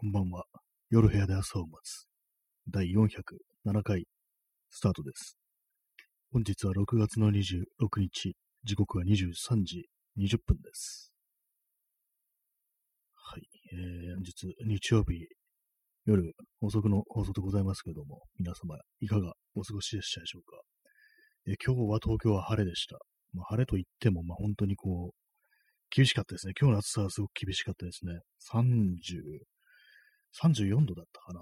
こんばんは。夜部屋で朝を待つ。第407回スタートです。本日は6月の26日、時刻は23時20分です。はい。えー、本日日曜日夜遅くの放送でございますけども、皆様いかがお過ごしでしたでしょうか？えー今日は東京は晴れでした。まあ、晴れと言っても、まあ、本当にこう、厳しかったですね。今日の暑さはすごく厳しかったですね。30、34度だったかな。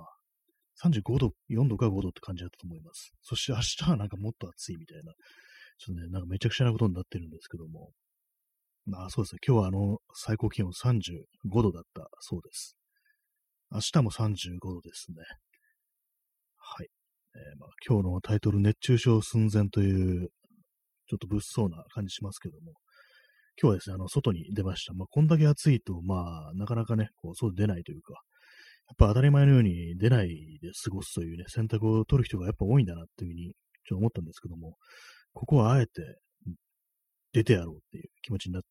35度、4度か5度って感じだったと思います。そして明日はなんかもっと暑いみたいな、ちょっとね、なんかめちゃくちゃなことになってるんですけども。まあそうですね。今日はあの、最高気温35度だったそうです。明日も35度ですね。はい。えーまあ、今日のタイトル、熱中症寸前という、ちょっと物騒な感じしますけども、今日はですね、あの、外に出ました。まあ、こんだけ暑いと、まあ、なかなかね、こう、外出ないというか、やっぱ当たり前のように出ないで過ごすというね、選択を取る人がやっぱ多いんだなっていうふうに、ちょっと思ったんですけども、ここはあえて出てやろうっていう気持ちになって、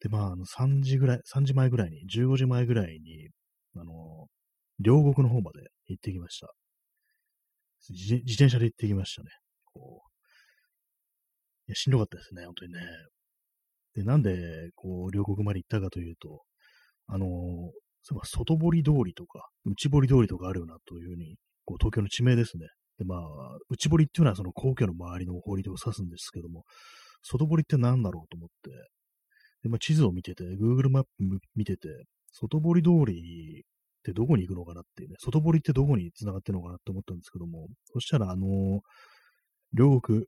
で、まあ、あの、3時ぐらい、3時前ぐらいに、15時前ぐらいに、あの、両国の方まで行ってきました。自自転車で行ってきましたね。こう。いや、しんどかったですね、本当にね。で、なんで、こう、両国まで行ったかというと、あの、そ外堀通りとか、内堀通りとかあるよなというふうに、こう、東京の地名ですね。で、まあ、内堀っていうのはその皇居の周りの堀を指すんですけども、外堀って何だろうと思って、で、まあ、地図を見てて、Google マップ見てて、外堀通りってどこに行くのかなっていうね、外堀ってどこに繋がってるのかなって思ったんですけども、そしたら、あの、両国、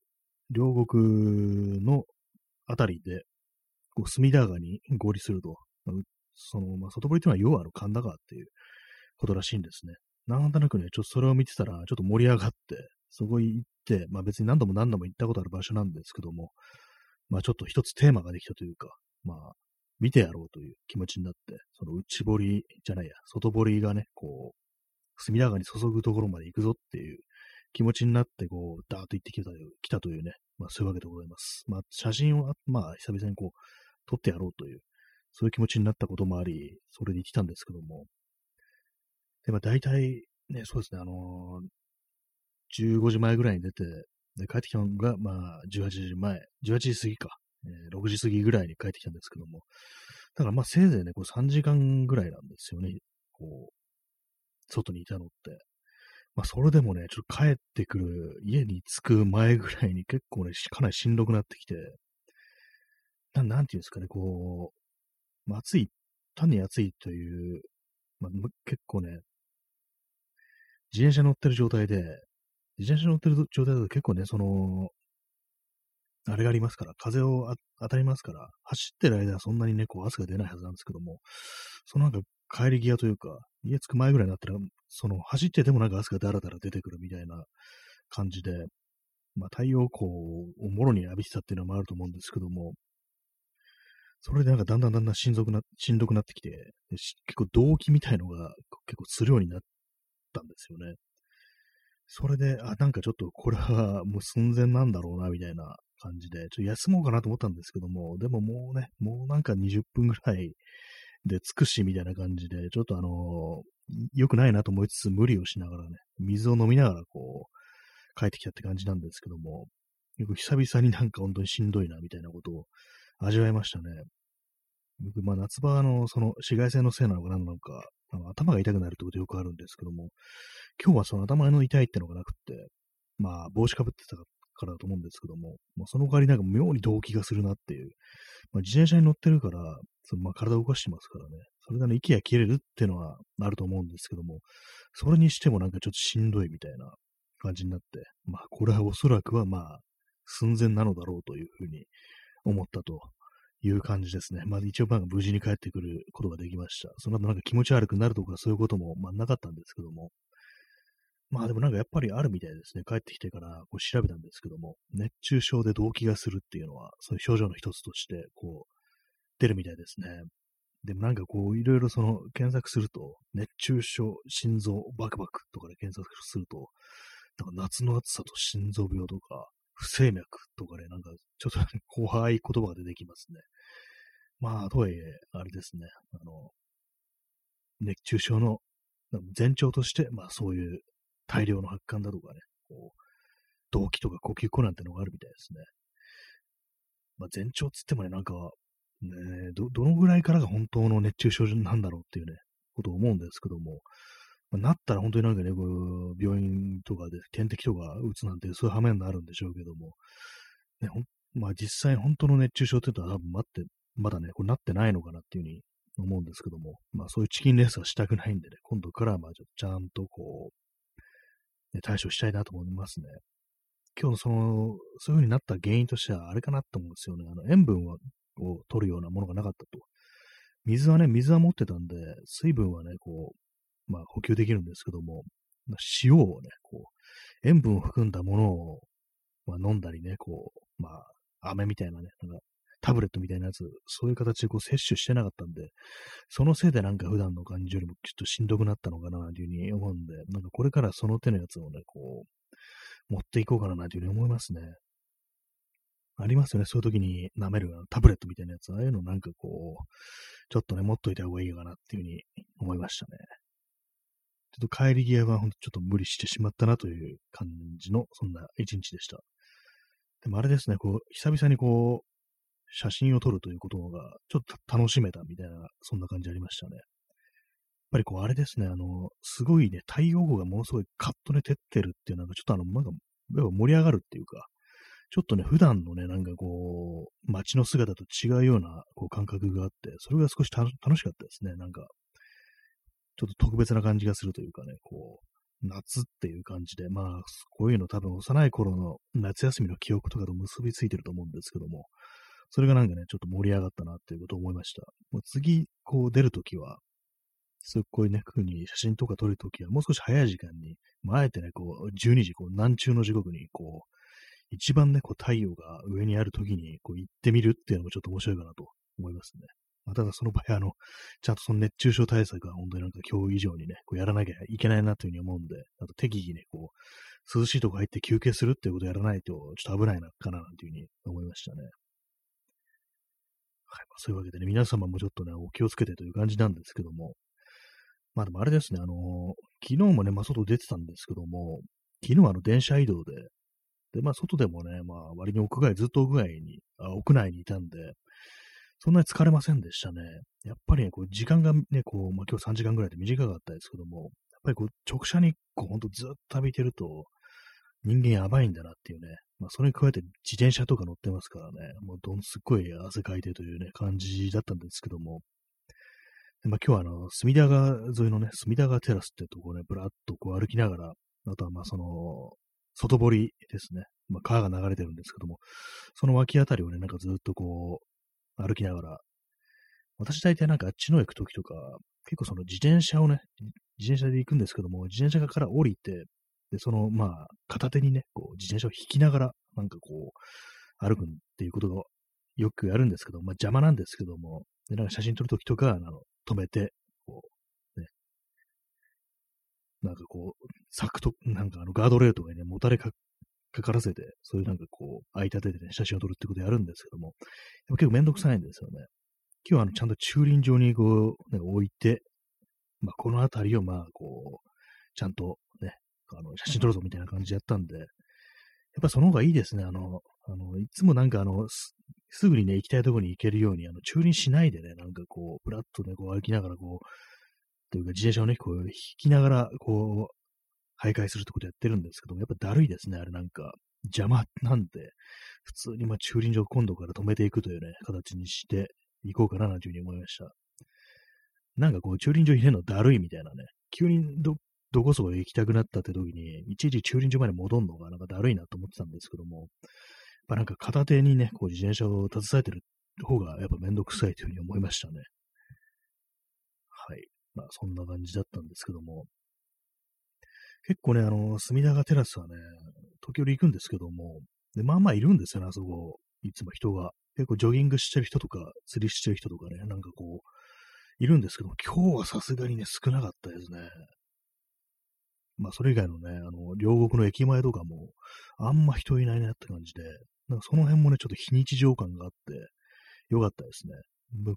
両国のあたりで、こう隅田川に合流すると、その、まあ、外堀っていうのは要はあの神田川っていうことらしいんですね。なんとなくね、ちょっとそれを見てたら、ちょっと盛り上がって、そこに行って、まあ別に何度も何度も行ったことある場所なんですけども、まあちょっと一つテーマができたというか、まあ、見てやろうという気持ちになって、その内堀じゃないや、外堀がね、こう、隅田川に注ぐところまで行くぞっていう気持ちになって、こう、ダーッと行ってきたという来たというね、まあそういうわけでございます。まあ写真を、まあ久々にこう、撮ってやろうという、そういう気持ちになったこともあり、それで行ってたんですけども。で、まあ大体、ね、そうですね、あのー15時前ぐらいに出て、で、帰ってきたのが、まあ18時前、18時過ぎか、えー6時過ぎぐらいに帰ってきたんですけども。だからまあせいぜいね、こう3時間ぐらいなんですよね、こう、外にいたのって。まあそれでもね、ちょっと帰ってくる、家に着く前ぐらいに結構ね、かなりしんどくなってきて、ななんていうんですかね、こう、まあ、暑い、単に暑いという、まあ、結構ね、自転車乗ってる状態で、自転車乗ってる状態だと結構ね、その、あれがありますから、風をあ当たりますから、走ってる間はそんなにね、こう汗が出ないはずなんですけども、そのなんか帰り際というか、家着く前ぐらいになったら、その走っててもなんか汗がだらだら出てくるみたいな感じで、まあ太陽光をもろに浴びてたっていうのもあると思うんですけども、それでなんかだんだんだんだんしんどくなしんどくなってきて、結構動悸みたいのが結構するようになったんですよね。それで、あ、なんかちょっとこれはもう寸前なんだろうな、みたいな感じで、ちょっと休もうかなと思ったんですけども、でももうね、もうなんか20分ぐらいで着くし、みたいな感じで、ちょっとあの良くないなと思いつつ無理をしながらね、水を飲みながらこう、帰ってきたって感じなんですけども、よく久々になんか本当にしんどいな、みたいなことを味わいましたね。僕、まあ夏場のその紫外線のせいなのか何なのか、あの頭が痛くなるってことよくあるんですけども、今日はその頭の痛いってのがなくって、まあ帽子かぶってたからだと思うんですけども、まあ、その代わりなんか妙に動悸がするなっていう、まあ、自転車に乗ってるから、そのまあ体を動かしてますからね、それでね、息が切れるっていうのはあると思うんですけども、それにしてもなんかちょっとしんどいみたいな感じになって、まあこれはおそらくはまあ寸前なのだろうというふうに思ったという感じですね。まあ一応まあ無事に帰ってくることができました。その後なんか気持ち悪くなるとかそういうこともまあなかったんですけども。まあでもなんかやっぱりあるみたいですね。帰ってきてからこう調べたんですけども、熱中症で動悸がするっていうのは、そういう症状の一つとしてこう出るみたいですね。でもなんかこういろいろその検索すると、熱中症、心臓、バクバクとかで検索すると、なんか夏の暑さと心臓病とか、不整脈とかね、なんかちょっと怖い言葉が出てきますね。まあ、とはいえ、あれですね。あの、熱中症の前兆として、まあそういう大量の発汗だとかね、こう、動悸とか呼吸困難ってのがあるみたいですね。まあ前兆つってもね、なんか、ね、ど、どのぐらいからが本当の熱中症なんだろうっていうね、ことを思うんですけども、なったら本当になんかね、こう病院とかで点滴とか打つなんてそういう羽目になるんでしょうけども、ね、まあ実際本当の熱中症って言ったら多分待って、まだね、これなってないのかなっていうふうに思うんですけども、まあそういうチキンレースはしたくないんでね、今度からまあちょっとちゃんとこう、ね、対処したいなと思いますね。今日のその、そういう風になった原因としてはあれかなと思うんですよね。あの塩分を取るようなものがなかったと。水はね、水は持ってたんで、水分はね、こう、まあ補給できるんですけども、まあ、塩をね、こう、塩分を含んだものを、まあ、飲んだりね、こう、まあ、飴みたいなね、なんかタブレットみたいなやつ、そういう形でこう摂取してなかったんで、そのせいでなんか普段の感じよりもちょっとしんどくなったのかなというふうに思うんで、なんかこれからその手のやつをね、こう、持っていこうかなというふうに思いますね。ありますよね。そういう時に舐めるタブレットみたいなやつ。ああいうのなんかこう、ちょっとね、持っといた方がいいかなっていうふうに思いましたね。ちょっと帰り際はほんとちょっと無理してしまったなという感じの、そんな一日でした。でもあれですね、こう、久々にこう、写真を撮るということが、ちょっと楽しめたみたいな、そんな感じありましたね。やっぱりこう、あれですね、あの、すごいね、太陽光がものすごいカットで照ってるっていう、なんかちょっとあの、なんか、盛り上がるっていうか、ちょっとね、普段のね、なんかこう、街の姿と違うようなこう感覚があって、それが少し楽しかったですね。なんか、ちょっと特別な感じがするというかね、こう、夏っていう感じで、まあ、こういうの多分幼い頃の夏休みの記憶とかと結びついてると思うんですけども、それがなんかね、ちょっと盛り上がったなっていうことを思いました。もう次、こう出るときは、すっごいね、風に写真とか撮るときは、もう少し早い時間に、まあ、あえてね、こう、12時、こう、南中の時刻に、こう、一番ね、こう、太陽が上にあるときに、こう、行ってみるっていうのもちょっと面白いかなと思いますね。まあ、ただその場合、あの、ちゃんとその熱中症対策は本当になんか今日以上にね、こうやらなきゃいけないなというふうに思うんで、あと適宜ね、こう、涼しいとこ入って休憩するっていうことをやらないと、ちょっと危ないな、かな、なんていうふうに思いましたね。はい。まあ、そういうわけでね、皆様もちょっとね、お気をつけてという感じなんですけども、まあでもあれですね、あの、昨日もね、まあ外出てたんですけども、昨日はあの電車移動で、で、まあ外でもね、まあ割に屋外、ずっと屋外に、あ屋内にいたんで、そんなに疲れませんでしたね。やっぱりね、こう時間がね、こう、まあ今日3時間ぐらいで短かったですけども、やっぱりこう直射日光ほんとずっと浴びてると、人間やばいんだなっていうね。まあ、それに加えて自転車とか乗ってますからね。もうどんすっごい汗かいてというね、感じだったんですけども。まあ、今日はあの、隅田川沿いのね、隅田川テラスっていうとこをね、ぶらっとこう歩きながら、あとはまあその、外堀ですね。まあ、川が流れてるんですけども、その脇あたりをね、なんかずっとこう、歩きながら、私大体なんかあっちの行くときとか、結構その自転車をね、自転車で行くんですけども、自転車から降りて、で、その、まあ、片手にね、こう、自転車を引きながら、なんかこう、歩くっていうことがよくやるんですけど、まあ邪魔なんですけども、で、なんか写真撮るときとか、あの、止めて、こう、ね、なんかこう、柵と、なんかあの、ガードレールとかにね、もたれかかからせて、そういうなんかこう、空いた手でね、写真を撮るってことをやるんですけども、でも結構めんどくさいんですよね。今日はあの、ちゃんと駐輪場にこう、ね、置いて、まあ、この辺りをまあ、こう、ちゃんとあの、写真撮るぞみたいな感じでやったんで、やっぱその方がいいですね。あの、あの、いつもなんかあの、すすぐにね、行きたいところに行けるように、あの、駐輪しないでね、なんかこう、ぶらっとね、こう歩きながらこう、というか自転車をね、こう、引きながら、こう、徘徊するってことやってるんですけども、やっぱだるいですね、あれなんか。邪魔なんで、普通にまあ駐輪場今度から止めていくというね、形にしていこうかな、なんていうふうに思いました。なんかこう、駐輪場入れるのだるいみたいなね、急にどどこそこ行きたくなったって時に、いちいち駐輪場まで戻るのがなんかだるいなと思ってたんですけども、まあ、なんか片手にね、こう自転車を携えてる方がやっぱめんどくさいというふうに思いましたね。はい。まあそんな感じだったんですけども、結構ね、あの、隅田川テラスはね、時折行くんですけども、で、まあまあいるんですよね、あそこ。いつも人が。結構ジョギングしてる人とか、釣りしてる人とかね、なんかこう、いるんですけども、今日はさすがにね、少なかったですね。まあ、それ以外のね、あの、両国の駅前とかも、あんま人いないなって感じで、なんかその辺もね、ちょっと非日常感があって、よかったですね。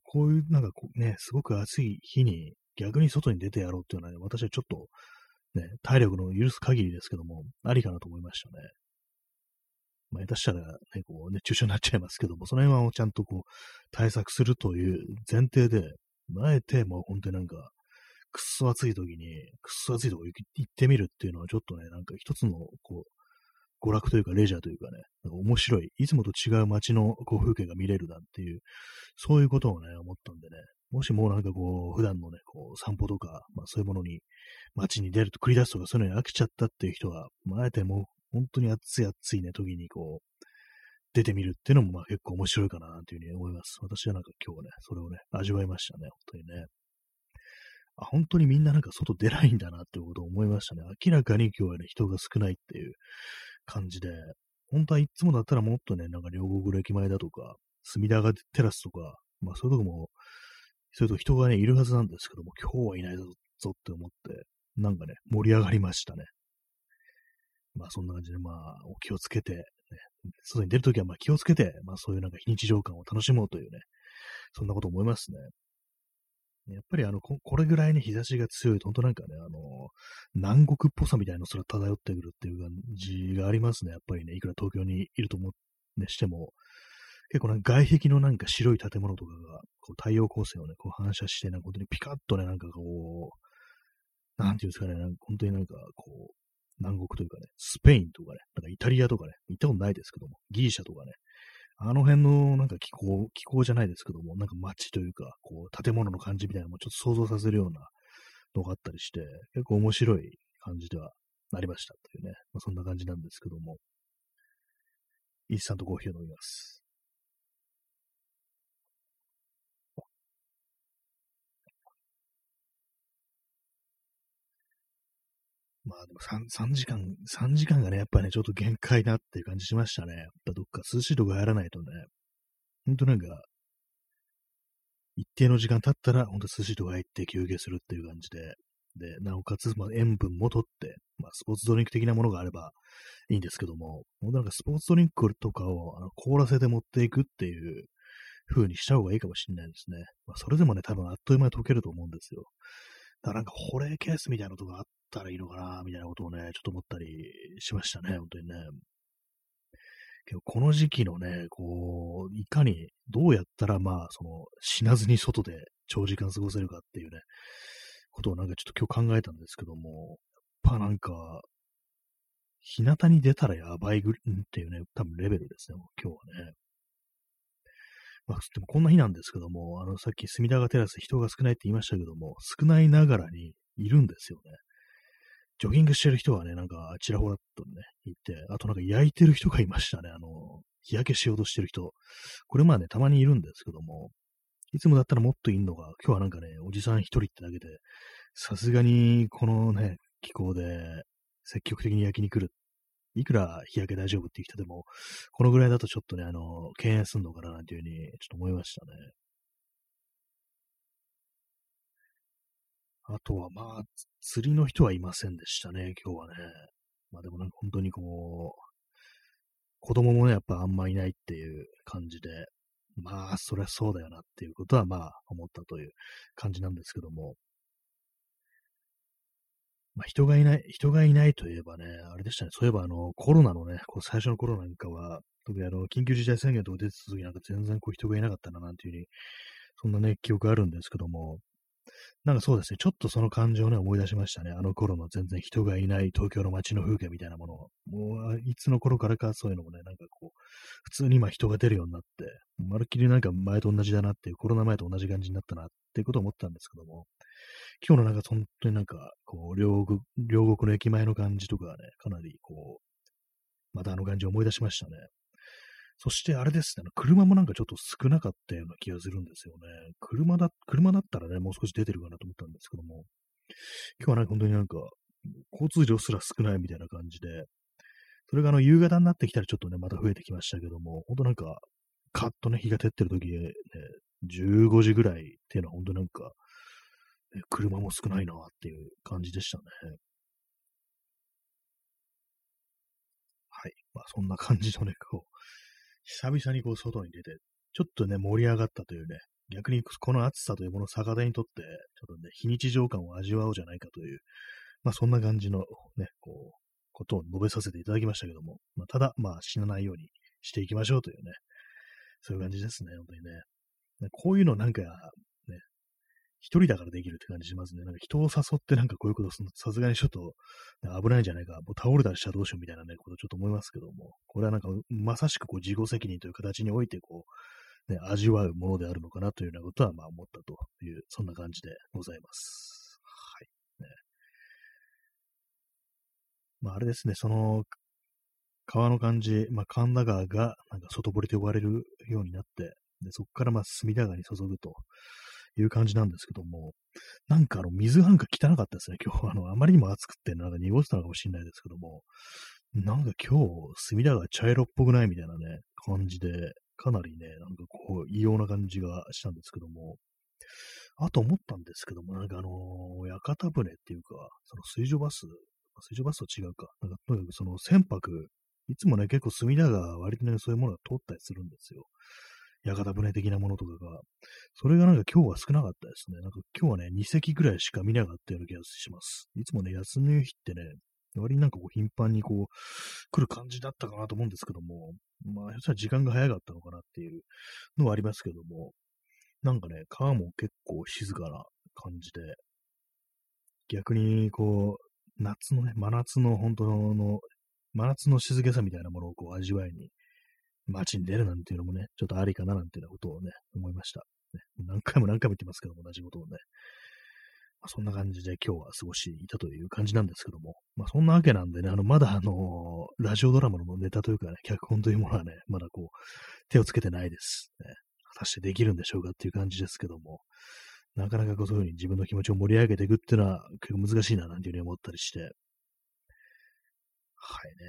こういう、なんかこうね、すごく暑い日に、逆に外に出てやろうっていうのはね、私はちょっと、ね、体力の許す限りですけども、ありかなと思いましたね。まあ、下手したらね、こう、熱中症になっちゃいますけども、その辺はちゃんとこう、対策するという前提で、あえてもう本当になんか、くっそ暑い時に、くっそ暑いとこ行ってみるっていうのはちょっとね、なんか一つの、こう、娯楽というかレジャーというかね、なんか面白い、いつもと違う街のこう風景が見れるなんていう、そういうことをね、思ったんでね、もしもうなんかこう、普段のね、こう、散歩とか、まあそういうものに、街に出ると繰り出すとか、そういうのに飽きちゃったっていう人は、まあ、あえてもう、本当に暑い暑いね、時にこう、出てみるっていうのもまあ結構面白いかなというふうに思います。私はなんか今日はね、それをね、味わいましたね、本当にね。あ、本当にみんななんか外出ないんだなっていうことを思いましたね。明らかに今日はね、人が少ないっていう感じで、本当はいつもだったらもっとね、なんか両国駅前だとか、隅田川テラスとか、まあそういうとこも、そういうと人がね、いるはずなんですけども、今日はいないぞって思って、なんかね、盛り上がりましたね。まあそんな感じで、まあ、お気をつけて、ね、外に出るときはまあ気をつけて、まあそういうなんか非日常感を楽しもうというね、そんなこと思いますね。やっぱりあの、これぐらいに日差しが強いと、本当なんかね、あの、南国っぽさみたいなのすら漂ってくるっていう感じがありますね。やっぱりね、いくら東京にいると思ね、しても、結構なんか外壁のなんか白い建物とかが、こう太陽光線をね、こう反射して、なんか本当にピカッとね、なんかこう、なんていうんですかね、なんか本当になんかこう、南国というかね、スペインとかね、なんかイタリアとかね、行ったことないですけども、ギリシャとかね、あの辺のなんか気候、気候じゃないですけども、なんか街というか、こう、建物の感じみたいなのもちょっと想像させるようなのがあったりして、結構面白い感じではなりましたというね、まあ、そんな感じなんですけども、インスタントコーヒーを飲みます。まあでも 3, 3時間、3時間がね、やっぱね、ちょっと限界だっていう感じしましたね。やっぱどっか涼しいとこ入らないとね、ほんとなんか、一定の時間経ったら、ほんと涼しいとこ入って休憩するっていう感じで、で、なおかつ、まあ、塩分も取って、まあ、スポーツドリンク的なものがあればいいんですけども、ほんとなんかスポーツドリンクとかをあの凍らせて持っていくっていう風にした方がいいかもしれないですね。まあ、それでもね、多分あっという間に溶けると思うんですよ。だからなんか保冷ケースみたいなことがあったらいいのかな、みたいなことをね、ちょっと思ったりしましたね、本当にね。けど、この時期のね、こう、いかに、どうやったら、まあ、その、死なずに外で長時間過ごせるかっていうね、ことをなんかちょっと今日考えたんですけども、やっぱなんか、日向に出たらやばいぐっていうね、多分レベルですね、今日はね。まあ、でもこんな日なんですけども、あの、さっき隅田川テラス人が少ないって言いましたけども、少ないながらにいるんですよね。ジョギングしてる人はね、なんか、ちらほらっとね、いて、あとなんか焼いてる人がいましたね。あの、日焼けしようとしてる人。これまあね、たまにいるんですけども、いつもだったらもっといんのが、今日はなんかね、おじさん一人ってだけで、さすがに、このね、気候で、積極的に焼きに来るいくら日焼け大丈夫っていう人でも、このぐらいだとちょっとね、あの、敬遠すんのかななんていうふうに、ちょっと思いましたね。あとは、まあ、釣りの人はいませんでしたね、今日はね。まあでもなんか本当にこう、子供もね、やっぱあんまいないっていう感じで、まあ、そりゃそうだよなっていうことは、まあ、思ったという感じなんですけども。まあ、人がいない、人がいないといえばね、あれでしたね、そういえばあの、コロナのね、こう最初の頃なんかは、特にあの、緊急事態宣言とか出てた時なんか全然こう人がいなかったな、なんていうふうに、そんなね、記憶あるんですけども、なんかそうですね、ちょっとその感情をね、思い出しましたね。あの頃の全然人がいない東京の街の風景みたいなものを。もう、いつの頃からかそういうのもね、なんかこう、普通に今人が出るようになって、まるっきりなんか前と同じだなっていう、コロナ前と同じ感じになったなっていうことを思ったんですけども、今日のなんか本当になんか、こう、両国、両国の駅前の感じとかね、かなりこう、またあの感じを思い出しましたね。そしてあれですね、車もなんかちょっと少なかったような気がするんですよね。車だ、車だったらね、もう少し出てるかなと思ったんですけども、今日はね、本当になんか、交通量すら少ないみたいな感じで、それがあの、夕方になってきたらちょっとね、また増えてきましたけども、本当なんか、カッとね、日が照ってる時、ね、15時ぐらいっていうのは本当なんか、ね、車も少ないなっていう感じでしたね。はい。まあ、そんな感じのね、こう、久々にこう外に出て、ちょっとね、盛り上がったというね、逆にこの暑さというものを逆手にとって、ちょっとね、非日常感を味わおうじゃないかという、まあそんな感じのね、こう、ことを述べさせていただきましたけども、まあ、ただ、まあ死なないようにしていきましょうというね、そういう感じですね、本当にね。こういうのなんか、一人だからできるって感じしますね。なんか人を誘ってなんかこういうことするさすがにちょっと危ないんじゃないか、もう倒れたりしたらどうしようみたいなね、ことちょっと思いますけども、これはなんかまさしくこう自己責任という形においてこう、ね、味わうものであるのかなというようなことはまあ思ったという、そんな感じでございます。はい。ね、まああれですね、その川の感じ、まあ、神田川がなんか外堀と呼ばれるようになって、でそこからまあ隅田川に注ぐという感じなんですけども、なんかあの水なんか汚かったですね、今日。あの、あまりにも暑くて、なんか濁ってたのかもしれないですけども、なんか今日、隅田川茶色っぽくないみたいなね、感じで、かなりね、なんかこう、異様な感じがしたんですけども、あと思ったんですけども、なんかあのー、屋形船っていうか、その水上バス、水上バスと違うか、なんかとにかくその船舶いつもね、結構隅田川、割とね、そういうものが通ったりするんですよ。屋形船的なものとかが。それがなんか今日は少なかったですね。なんか今日はね、2隻ぐらいしか見なかったような気がします。いつもね、休みの日ってね、割になんかこう頻繁にこう、来る感じだったかなと思うんですけども、まあ、そしたら時間が早かったのかなっていうのはありますけども、なんかね、川も結構静かな感じで、逆にこう、夏のね、真夏の本当の真夏の静けさみたいなものをこう味わいに、街に出るなんていうのもね、ちょっとありかななんていうなことをね、思いました。ね、何回も何回も言ってますけども、同じことをね。まあ、そんな感じで今日は過ごしていたという感じなんですけども、まあそんなわけなんでね、あの、まだあのー、ラジオドラマのネタというかね、脚本というものはね、まだこう、手をつけてないです。ね、果たしてできるんでしょうかっていう感じですけども、なかなかこうそういうふうに自分の気持ちを盛り上げていくっていうのは結構難しいななんていうふうに思ったりして、はい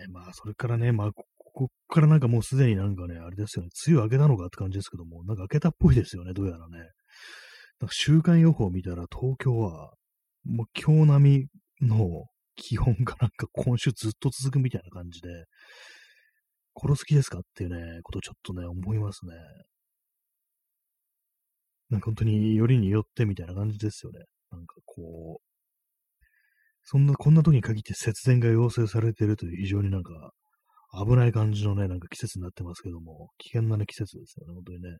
ね。まあ、それからね、まあ、ここからなんかもうすでになんかね、あれですよね、梅雨明けたのかって感じですけども、なんか明けたっぽいですよね、どうやらね。なんか週間予報見たら東京は、もう今日並みの気温がなんか今週ずっと続くみたいな感じで、殺す気ですかっていうね、ことちょっとね、思いますね。なんか本当によりによってみたいな感じですよね。なんかこう、そんな、こんな時に限って節電が要請されているという非常になんか危ない感じのね、なんか季節になってますけども、危険なね、季節ですよね、本当にね。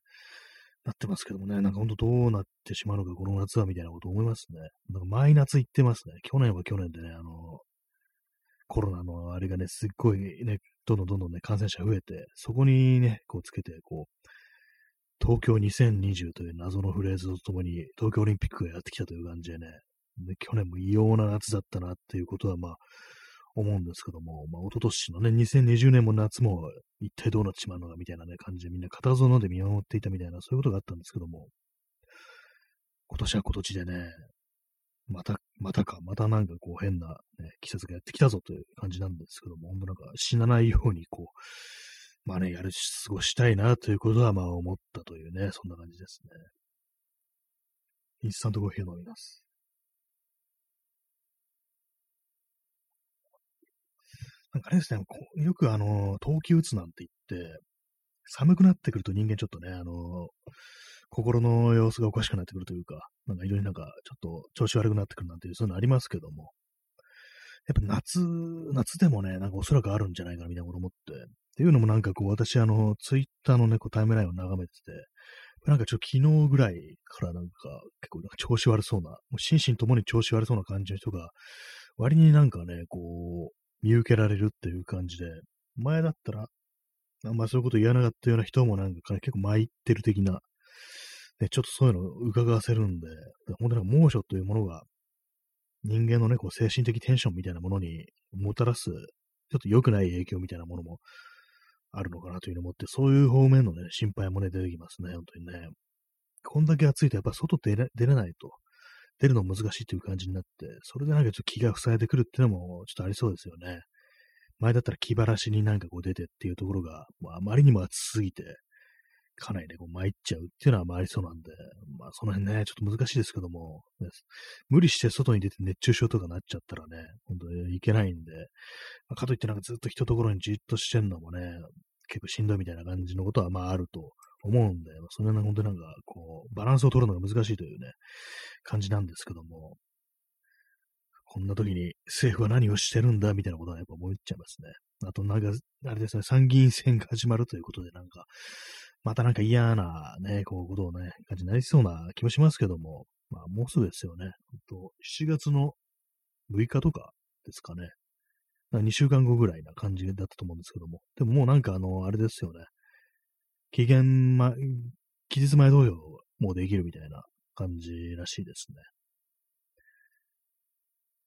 なってますけどもね、なんか本当どうなってしまうのか、この夏はみたいなこと思いますね。なんか毎夏行ってますね。去年は去年でね、あの、コロナのあれがね、すっごいね、どんどんどんどんね、感染者増えて、そこにね、こうつけて、こう、東京2020という謎のフレーズとともに、東京オリンピックがやってきたという感じでね、で去年も異様な夏だったなっていうことは、まあ、思うんですけども、まあ、一昨年のね、2020年も夏も一体どうなってしまうのかみたいなね、感じでみんな片園で見守っていたみたいな、そういうことがあったんですけども、今年は今年でね、また、またか、またなんかこう変な、ね、季節がやってきたぞという感じなんですけども、本当なんか死なないようにこう、まあね、やるし、過ごしたいなということはまあ思ったというね、そんな感じですね。インスタントコーヒー飲みます。なんかあれですね、よくあの、冬季打つなんて言って、寒くなってくると人間ちょっとね、あの、心の様子がおかしくなってくるというか、なんか非常になんかちょっと調子悪くなってくるなんていう、そういうのありますけども、やっぱ夏、夏でもね、なんかおそらくあるんじゃないかなみたいなこと思って、っていうのもなんかこう私あの、ツイッターのね、こうタイムラインを眺めてて、なんかちょっと昨日ぐらいからなんか結構なんか調子悪そうな、もう心身ともに調子悪そうな感じの人が、割になんかね、こう、見受けられるっていう感じで、前だったら、あんまそういうこと言わなかったような人もなんか結構参ってる的な、ね、ちょっとそういうのを伺わせるんで、本当に猛暑というものが人間のね、こう精神的テンションみたいなものにもたらす、ちょっと良くない影響みたいなものもあるのかなというのを思って、そういう方面のね、心配もね、出てきますね、本当にね。こんだけ暑いとやっぱ外出れ出れないと。出るの難しいという感じになって、それでなんかちょっと気が塞いでくるっていうのもちょっとありそうですよね。前だったら気晴らしになんかこう出てっていうところが、まあ、あまりにも暑すぎて、かなりね、こう参っちゃうっていうのはまあありそうなんで、まあその辺ね、ちょっと難しいですけども、無理して外に出て熱中症とかなっちゃったらね、本当にいけないんで、まあ、かといってなんかずっと一ところにじっとしてんのもね、結構しんどいみたいな感じのことはまああると思うんで、まあ、それは本当になんか、こう、バランスを取るのが難しいというね、感じなんですけども、こんな時に政府は何をしてるんだみたいなことはやっぱ思っちゃいますね。あとなんか、あれですね、参議院選が始まるということで、なんか、またなんか嫌なね、こう、ことをね、感じになりそうな気もしますけども、まあ、もうすぐですよね。と7月の6日とかですかね。2週間後ぐらいな感じだったと思うんですけども。でももうなんかあの、あれですよね。期限前、期日前投票もできるみたいな感じらしいですね。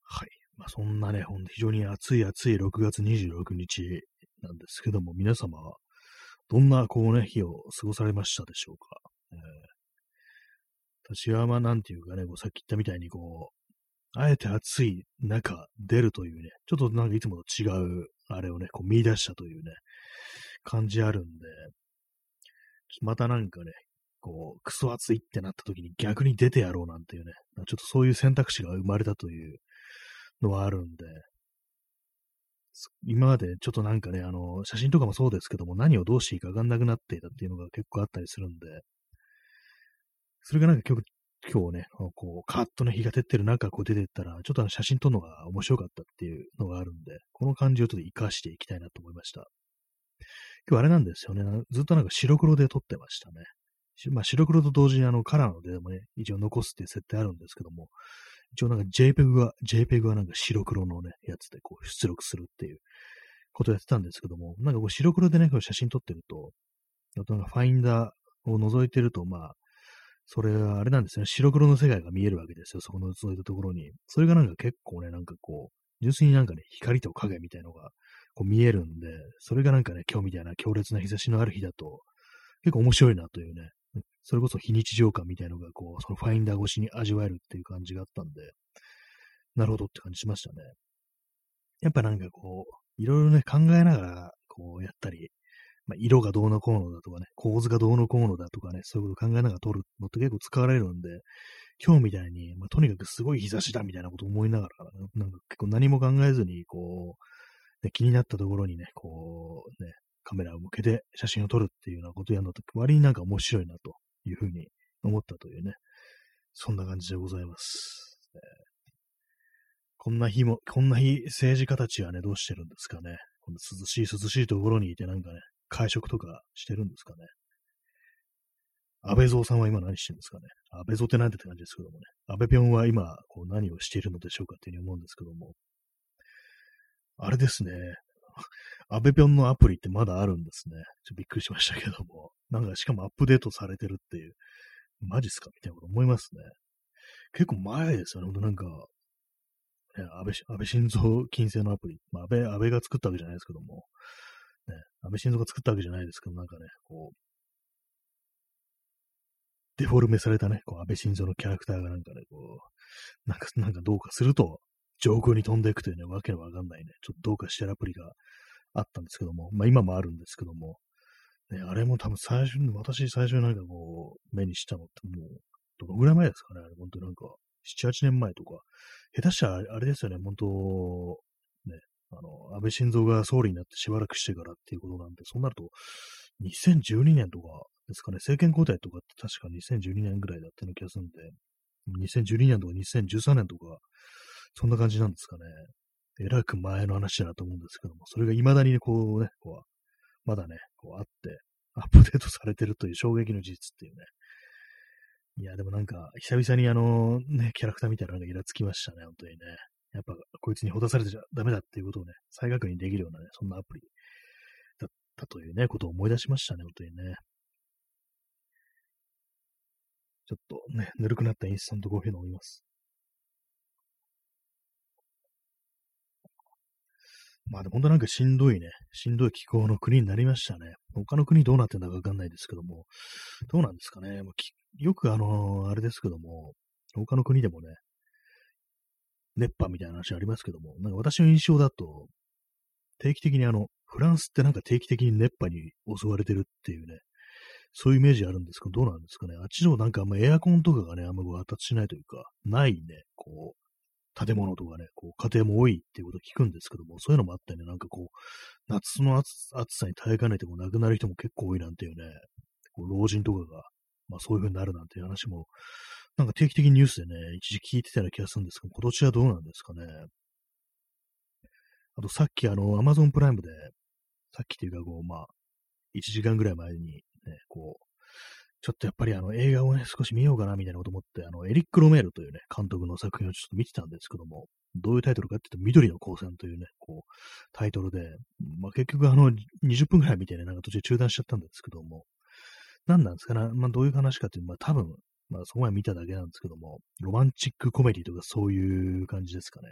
はい。まあ、そんなね、ほんと非常に暑い暑い6月26日なんですけども、皆様、どんなこうね、日を過ごされましたでしょうか？えー、私はまあなんていうかね、こうさっき言ったみたいにこう、あえて暑い中出るというね、ちょっとなんかいつもと違うあれをね、こう見出したというね、感じあるんで、またなんかね、こう、クソ暑いってなった時に逆に出てやろうなんていうね、ちょっとそういう選択肢が生まれたというのはあるんで、今までちょっとなんかね、あの、写真とかもそうですけども、何をどうしていいかわかんなくなっていたっていうのが結構あったりするんで、それがなんか今日、今日ね、こう、カーッとね、日が照ってる中、こう出てったら、ちょっとあの写真撮るのが面白かったっていうのがあるんで、この感じをちょっと活かしていきたいなと思いました。今日あれなんですよね。ずっとなんか白黒で撮ってましたね。まあ、白黒と同時にあのカラーのでもね、一応残すっていう設定あるんですけども、一応なんか JPEG は、JPEG はなんか白黒のね、やつでこう出力するっていうことをやってたんですけども、なんかこう白黒でね、こう写真撮ってると、あとなんかファインダーを覗いてると、まあ、それはあれなんですね、白黒の世界が見えるわけですよ、そこのそういたところに。それがなんか結構ね、なんかこう、純粋になんかね、光と影みたいのがこう見えるんで、それがなんかね、今日みたいな強烈な日差しのある日だと、結構面白いなというね、それこそ非日常感みたいのが、こう、そのファインダー越しに味わえるっていう感じがあったんで、なるほどって感じしましたね。やっぱなんかこう、いろいろね、考えながら、こうやったり、まあ、色がどうのこうのだとかね、構図がどうのこうのだとかね、そういうこと考えながら撮るのって結構使われるんで、今日みたいに、まあ、とにかくすごい日差しだみたいなことを思いながら、なんか結構何も考えずに、こう、で、気になったところにね、こう、ね、カメラを向けて写真を撮るっていうようなことをやるのって割になんか面白いなというふうに思ったというね、そんな感じでございます。えー、こんな日も、こんな日、政治家たちはね、どうしてるんですかね。この涼しい涼しいところにいてなんかね、会食とかしてるんですかね。安倍蔵さんは今何してるんですかね。安倍蔵って何てって感じですけどもね。安倍ぴょんは今、こう何をしているのでしょうかっていうふうに思うんですけども。あれですね。アベぴょんのアプリってまだあるんですね。ちょっとびっくりしましたけども。なんかしかもアップデートされてるっていう。マジっすか？みたいなこと思いますね。結構前ですよね。ほんとなんか、ね、安倍、安倍晋三金星のアプリ。まあ、安倍、安倍が作ったわけじゃないですけども。ね、安倍晋三が作ったわけじゃないですけど、なんかね、こう、デフォルメされたね、こう安倍晋三のキャラクターがなんかね、こう、なんか、なんかどうかすると、上空に飛んでいくというね、わけのわかんないね、ちょっとどうかしてるアプリがあったんですけども、まあ今もあるんですけども、ね、あれも多分最初に、私最初になんかこう、目にしたのってもう、どのぐらい前ですかね、あれ、本当なんか、7、8年前とか、下手したらあれですよね、本当、ね、あの、安倍晋三が総理になってしばらくしてからっていうことなんで、そうなると、2012年とかですかね、政権交代とかって確か2012年ぐらいだったような気がするんで、2012年とか2013年とか、そんな感じなんですかね。えらく前の話だなと思うんですけども、それが未だにねこうね、こう、まだね、こうあって、アップデートされてるという衝撃の事実っていうね。いや、でもなんか、久々にあの、ね、キャラクターみたいなのがイラつきましたね、本当にね。やっぱ、こいつにほだされてちゃダメだっていうことをね、再確認できるようなね、そんなアプリだったというね、ことを思い出しましたね、本当にね。ちょっとね、ぬるくなったインスタントコーヒー飲みます。まあでも本当なんかしんどいね、しんどい気候の国になりましたね。他の国どうなってんだかわかんないですけども、どうなんですかね。よくあのー、あれですけども、他の国でもね、熱波みたいな話ありますけども、なんか私の印象だと、定期的にあの、フランスってなんか定期的に熱波に襲われてるっていうね、そういうイメージあるんですけど、どうなんですかね。あっちのなんかあんまエアコンとかがね、あんま発達しないというか、ないね、こう、建物とかね、こう家庭も多いっていうことを聞くんですけども、そういうのもあってね、なんかこう、夏の暑さに耐えかねても亡くなる人も結構多いなんていうね、こう老人とかが、まあそういう風になるなんていう話も、なんか定期的にニュースでね、一時聞いてたような気がするんですけど、今年はどうなんですかね。あとさっきあの、アマゾンプライムで、さっきっていうかこう、まあ、1時間ぐらい前にね、こう、ちょっとやっぱりあの映画をね、少し見ようかなみたいなこと思って、あの、エリック・ロメールというね、監督の作品をちょっと見てたんですけども、どういうタイトルかっていうと、緑の光線というね、こう、タイトルで、まあ、結局あの、20分くらい見てね、なんか途中中断しちゃったんですけども、何なんですかね、まあ、どういう話かっていうと、まあ、多分、まあ、そこまで見ただけなんですけども、ロマンチックコメディとかそういう感じですかね。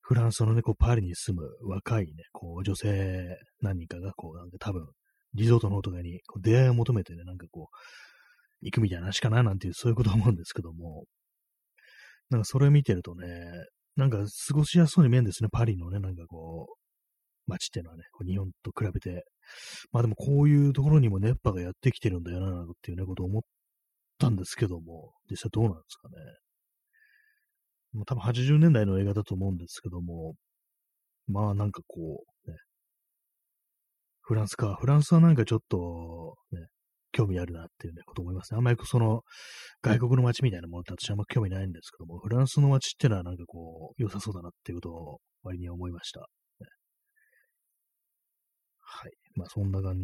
フランスのね、こう、パリに住む若いね、こう、女性何人かが、こう、なんか多分、リゾートのとかにこう出会いを求めてね、なんかこう、行くみたいな話かななんていう、そういうこと思うんですけども、なんかそれ見てるとね、なんか過ごしやすそうに見えるんですね、パリのね、なんかこう、街っていうのはね、日本と比べて。まあでもこういうところにも熱波がやってきてるんだよな、っていうね、ことを思ったんですけども、実際どうなんですかね。もう多分80年代の映画だと思うんですけども、まあなんかこう、ね、フランスか。フランスはなんかちょっと、ね、興味あるなっていうね、こと思いますね。あんまりその、外国の街みたいなものって私はあんま興味ないんですけども、フランスの街っていうのはなんかこう、良さそうだなっていうことを割に思いました。はい。まあそんな感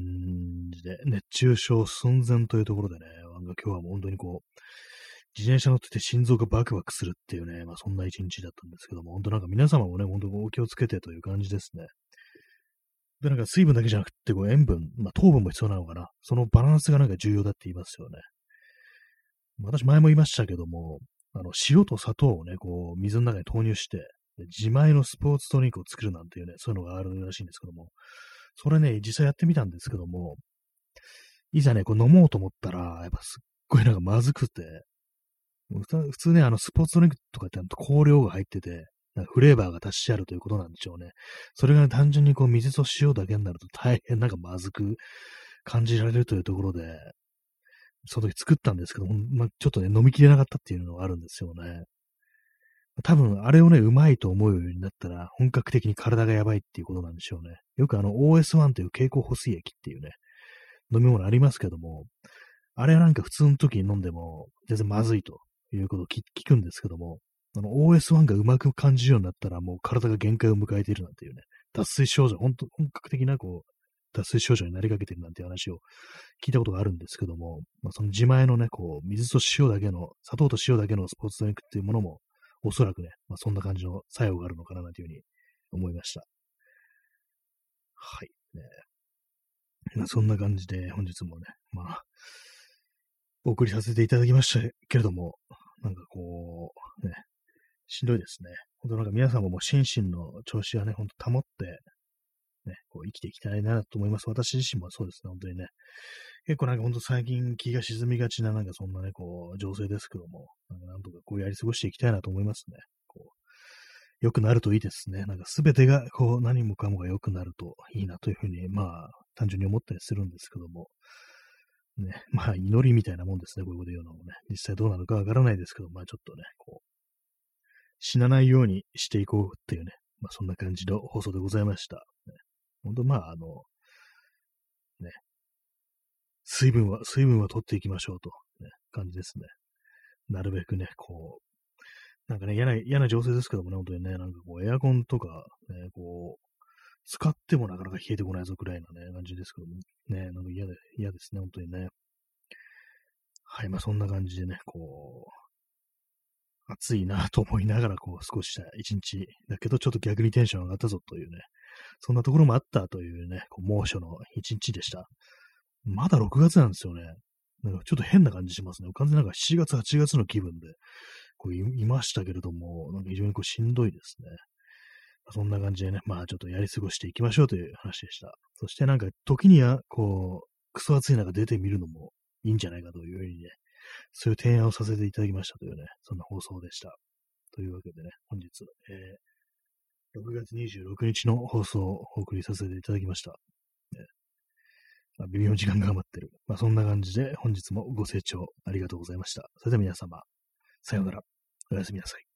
じで、熱中症寸前というところでね、なんか今日はもう本当にこう、自転車乗ってて心臓がバクバクするっていうね、まあそんな一日だったんですけども、本当なんか皆様もね、本当お気をつけてという感じですね。で、なんか水分だけじゃなくて、こう塩分、まあ糖分も必要なのかな。そのバランスがなんか重要だって言いますよね。私前も言いましたけども、あの、塩と砂糖をね、こう、水の中に投入して、自前のスポーツトニックを作るなんていうね、そういうのがあるらしいんですけども、それね、実際やってみたんですけども、いざね、こう飲もうと思ったら、やっぱすっごいなんかまずくて、普通ね、あの、スポーツトニックとかって香料が入ってて、フレーバーが足してあるということなんでしょうね。それが、ね、単純にこう水と塩だけになると大変なんかまずく感じられるというところで、その時作ったんですけど、まあ、ちょっとね、飲みきれなかったっていうのがあるんですよね。多分、あれをね、うまいと思うようになったら、本格的に体がやばいっていうことなんでしょうね。よくあの、OS1 という蛍光補水液っていうね、飲み物ありますけども、あれはなんか普通の時に飲んでも、全然まずいということを聞くんですけども、あの、OS1 がうまく感じるようになったら、もう体が限界を迎えているなんていうね、脱水症状、本当本格的な、こう、脱水症状になりかけてるなんて話を聞いたことがあるんですけども、まあ、その自前のね、こう、水と塩だけの、砂糖と塩だけのスポーツドリンクっていうものも、おそらくね、まあ、そんな感じの作用があるのかな、なんていうふうに思いました。はい。ね、まあ、そんな感じで、本日もね、まあ、お送りさせていただきましたけれども、なんかこう、ね、しんどいですね。本当なんか皆さんももう心身の調子はね、ほんと保って、ね、こう生きていきたいなと思います。私自身もそうですね、本当にね。結構なんかほんと最近気が沈みがちななんかそんなね、こう、情勢ですけども、なんかなんとかこうやり過ごしていきたいなと思いますね。こう、良くなるといいですね。なんかすべてがこう何もかもが良くなるといいなというふうに、まあ、単純に思ったりするんですけども、ね、まあ、祈りみたいなもんですね、こういうこと言うのもね。実際どうなのかわからないですけど、まあちょっとね、こう、死なないようにしていこうっていうね、まあそんな感じの放送でございました。ね、本当まああの、ね、水分は、水分は取っていきましょうと、ね、感じですね。なるべくね、こう、なんかね、嫌な、嫌な情勢ですけどもね、本当にね、なんかこう、エアコンとか、ね、こう、使ってもなかなか冷えてこないぞくらいなね、感じですけども、ね、なんか嫌で、嫌ですね、本当にね。はい、まあそんな感じでね、こう、暑いなと思いながらこう過ごした一日だけど、ちょっと逆にテンション上がったぞというね、そんなところもあったというね、こう猛暑の一日でした。まだ6月なんですよね。なんかちょっと変な感じしますね。完全になんか7月、8月の気分でこういましたけれども、なんか非常にこうしんどいですね。そんな感じでね、まあちょっとやり過ごしていきましょうという話でした。そしてなんか時にはこう、クソ暑い中出てみるのもいいんじゃないかというふうにね、そういう提案をさせていただきましたというね、そんな放送でした。というわけでね、本日、えー、6月26日の放送をお送りさせていただきました。ねまあ、微妙に時間が余ってる。まあ、そんな感じで本日もご清聴ありがとうございました。それでは皆様、さようなら。おやすみなさい。